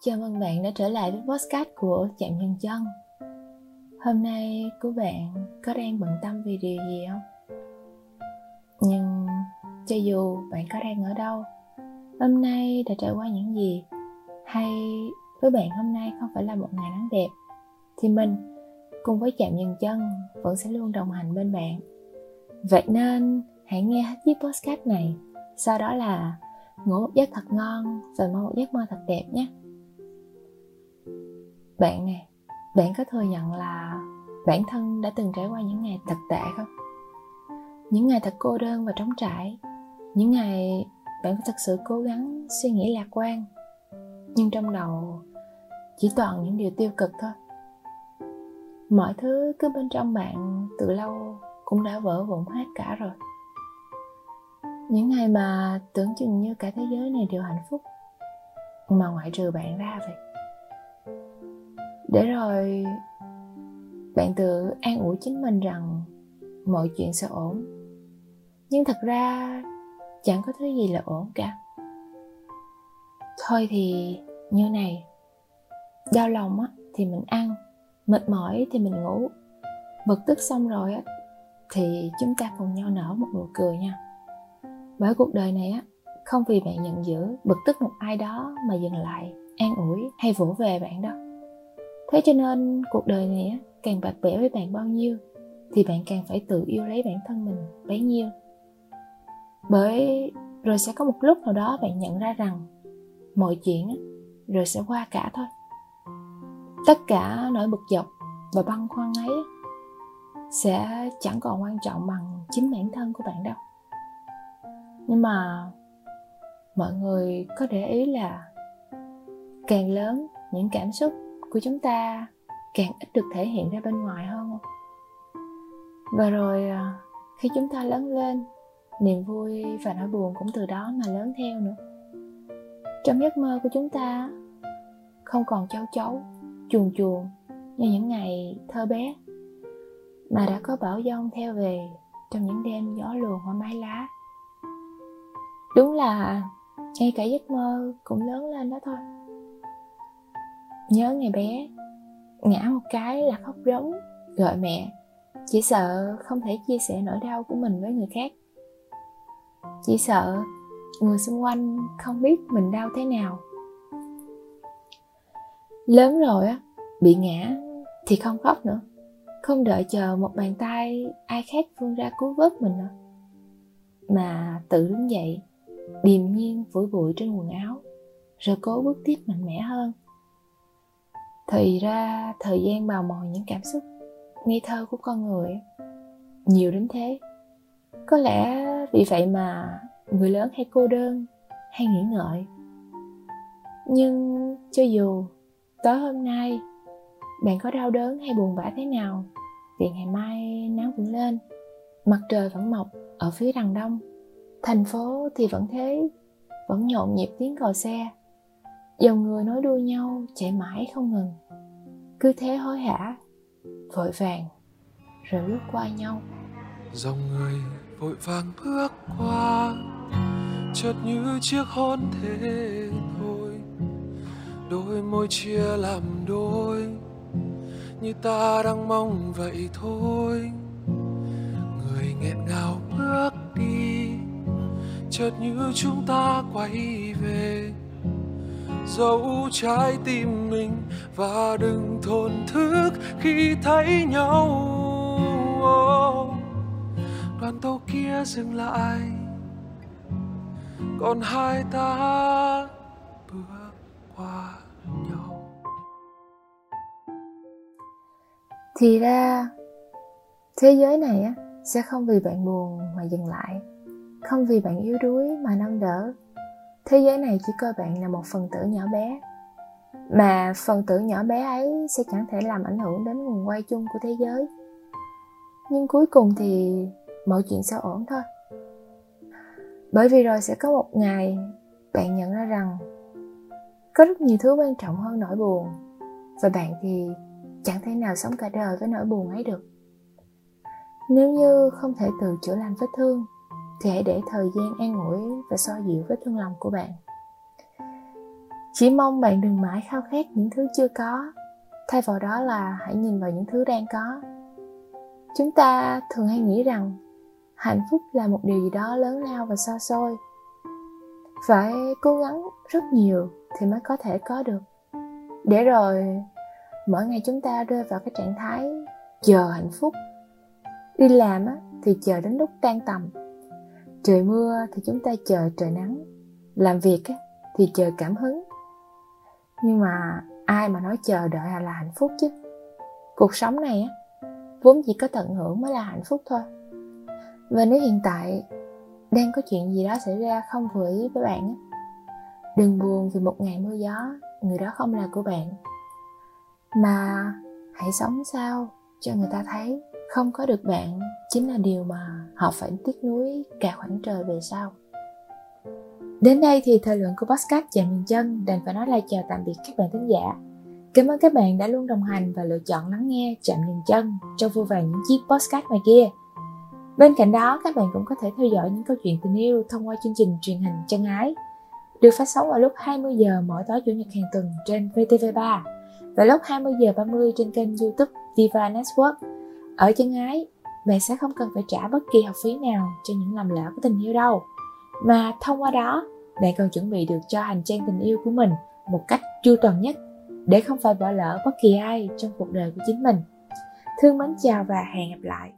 Chào mừng bạn đã trở lại với podcast của Chạm Nhân Chân. Hôm nay của bạn có đang bận tâm về điều gì không? Nhưng cho dù bạn có đang ở đâu, Hôm nay đã trải qua những gì? Hay với bạn hôm nay không phải là một ngày nắng đẹp, Thì mình cùng với Chạm Nhân Chân vẫn sẽ luôn đồng hành bên bạn. Vậy nên hãy nghe hết chiếc podcast này, Sau đó là ngủ một giấc thật ngon và mơ một giấc mơ thật đẹp nhé bạn nè, bạn có thừa nhận là bản thân đã từng trải qua những ngày thật tệ không? Những ngày thật cô đơn và trống trải, những ngày bạn phải thật sự cố gắng suy nghĩ lạc quan, nhưng trong đầu chỉ toàn những điều tiêu cực thôi. Mọi thứ cứ bên trong bạn từ lâu cũng đã vỡ vụn hết cả rồi. Những ngày mà tưởng chừng như cả thế giới này đều hạnh phúc mà ngoại trừ bạn ra vậy để rồi bạn tự an ủi chính mình rằng mọi chuyện sẽ ổn. Nhưng thật ra chẳng có thứ gì là ổn cả. Thôi thì như này, đau lòng á thì mình ăn, mệt mỏi thì mình ngủ. Bực tức xong rồi á thì chúng ta cùng nhau nở một nụ cười nha. Bởi cuộc đời này á, không vì bạn nhận giữ bực tức một ai đó mà dừng lại, an ủi hay vỗ về bạn đó thế cho nên cuộc đời này càng bạc bẽo với bạn bao nhiêu, thì bạn càng phải tự yêu lấy bản thân mình bấy nhiêu. Bởi rồi sẽ có một lúc nào đó bạn nhận ra rằng mọi chuyện rồi sẽ qua cả thôi. Tất cả nỗi bực dọc và băn khoăn ấy sẽ chẳng còn quan trọng bằng chính bản thân của bạn đâu. Nhưng mà mọi người có để ý là càng lớn những cảm xúc của chúng ta càng ít được thể hiện ra bên ngoài hơn không? Và rồi à, khi chúng ta lớn lên, niềm vui và nỗi buồn cũng từ đó mà lớn theo nữa. Trong giấc mơ của chúng ta, không còn cháu cháu chuồn chuồn như những ngày thơ bé, mà đã có bão giông theo về trong những đêm gió luồn hoa mái lá. Đúng là ngay cả giấc mơ cũng lớn lên đó thôi nhớ ngày bé, ngã một cái là khóc rống gọi mẹ. Chỉ sợ không thể chia sẻ nỗi đau của mình với người khác. Chỉ sợ người xung quanh không biết mình đau thế nào. Lớn rồi á, bị ngã thì không khóc nữa. Không đợi chờ một bàn tay ai khác vươn ra cứu vớt mình nữa. Mà tự đứng dậy, điềm nhiên phủi bụi trên quần áo, rồi cố bước tiếp mạnh mẽ hơn thì ra thời gian bào mòn những cảm xúc, ngây thơ của con người nhiều đến thế. Có lẽ vì vậy mà người lớn hay cô đơn hay nghĩ ngợi. Nhưng cho dù tối hôm nay bạn có đau đớn hay buồn bã thế nào, thì ngày mai nắng vẫn lên, mặt trời vẫn mọc ở phía đằng đông, thành phố thì vẫn thế, vẫn nhộn nhịp tiếng còi xe dòng người nói đua nhau, chạy mãi không ngừng. Cứ thế hối hả, vội vàng, rồi lướt qua nhau. Dòng người vội vàng bước qua, chợt như chiếc hôn thế thôi. Đôi môi chia làm đôi, như ta đang mong vậy thôi. Người nghẹn ngào bước đi, chợt như chúng ta quay về dấu trái tim mình và đừng thổn thức khi thấy nhau. Đoàn tàu kia dừng lại, còn hai ta bước qua nhau. Thì ra, thế giới này á, sẽ không vì bạn buồn mà dừng lại. Không vì bạn yếu đuối mà nâng đỡ thế giới này chỉ coi bạn là một phần tử nhỏ bé. Mà phần tử nhỏ bé ấy sẽ chẳng thể làm ảnh hưởng đến nguồn quay chung của thế giới. Nhưng cuối cùng thì mọi chuyện sẽ ổn thôi. Bởi vì rồi sẽ có một ngày bạn nhận ra rằng có rất nhiều thứ quan trọng hơn nỗi buồn. Và bạn thì chẳng thể nào sống cả đời với nỗi buồn ấy được. Nếu như không thể tự chữa lành vết thương thì hãy để thời gian an ủi và xoa dịu vết thương lòng của bạn. Chỉ mong bạn đừng mãi khao khát những thứ chưa có. Thay vào đó là hãy nhìn vào những thứ đang có. Chúng ta thường hay nghĩ rằng hạnh phúc là một điều gì đó lớn lao và xa xôi. Phải cố gắng rất nhiều thì mới có thể có được. Để rồi mỗi ngày chúng ta rơi vào cái trạng thái chờ hạnh phúc. Đi làm á, thì chờ đến lúc tan tầm trời mưa thì chúng ta chờ trời nắng. Làm việc thì chờ cảm hứng. Nhưng mà ai mà nói chờ đợi là, hạnh phúc chứ? Cuộc sống này vốn chỉ có tận hưởng mới là hạnh phúc thôi. Và nếu hiện tại đang có chuyện gì đó xảy ra không vừa ý với bạn đừng buồn vì một ngày mưa gió người đó không là của bạn. Mà hãy sống sao cho người ta thấy không có được bạn chính là điều mà họ phải tiếc nuối cả khoảng trời về sau Đến đây thì thời lượng của podcast Chạm Miền Chân đành phải nói lời chào tạm biệt các bạn thính giả. Cảm ơn các bạn đã luôn đồng hành và lựa chọn lắng nghe Chạm Miền Chân trong vô vàn những chiếc podcast ngoài kia. Bên cạnh đó, các bạn cũng có thể theo dõi những câu chuyện tình yêu thông qua chương trình truyền hình Chân Ái được phát sóng vào lúc 20 giờ mỗi tối chủ nhật hàng tuần trên VTV3 và lúc 20 giờ 30 trên kênh YouTube Viva Network. Ở Chân Ái, bạn sẽ không cần phải trả bất kỳ học phí nào cho những lầm lỡ của tình yêu đâu. Mà thông qua đó bạn còn chuẩn bị được cho hành trang tình yêu của mình một cách chu toàn nhất để không phải bỏ lỡ bất kỳ ai trong cuộc đời của chính mình. Thương mến, chào và hẹn gặp lại.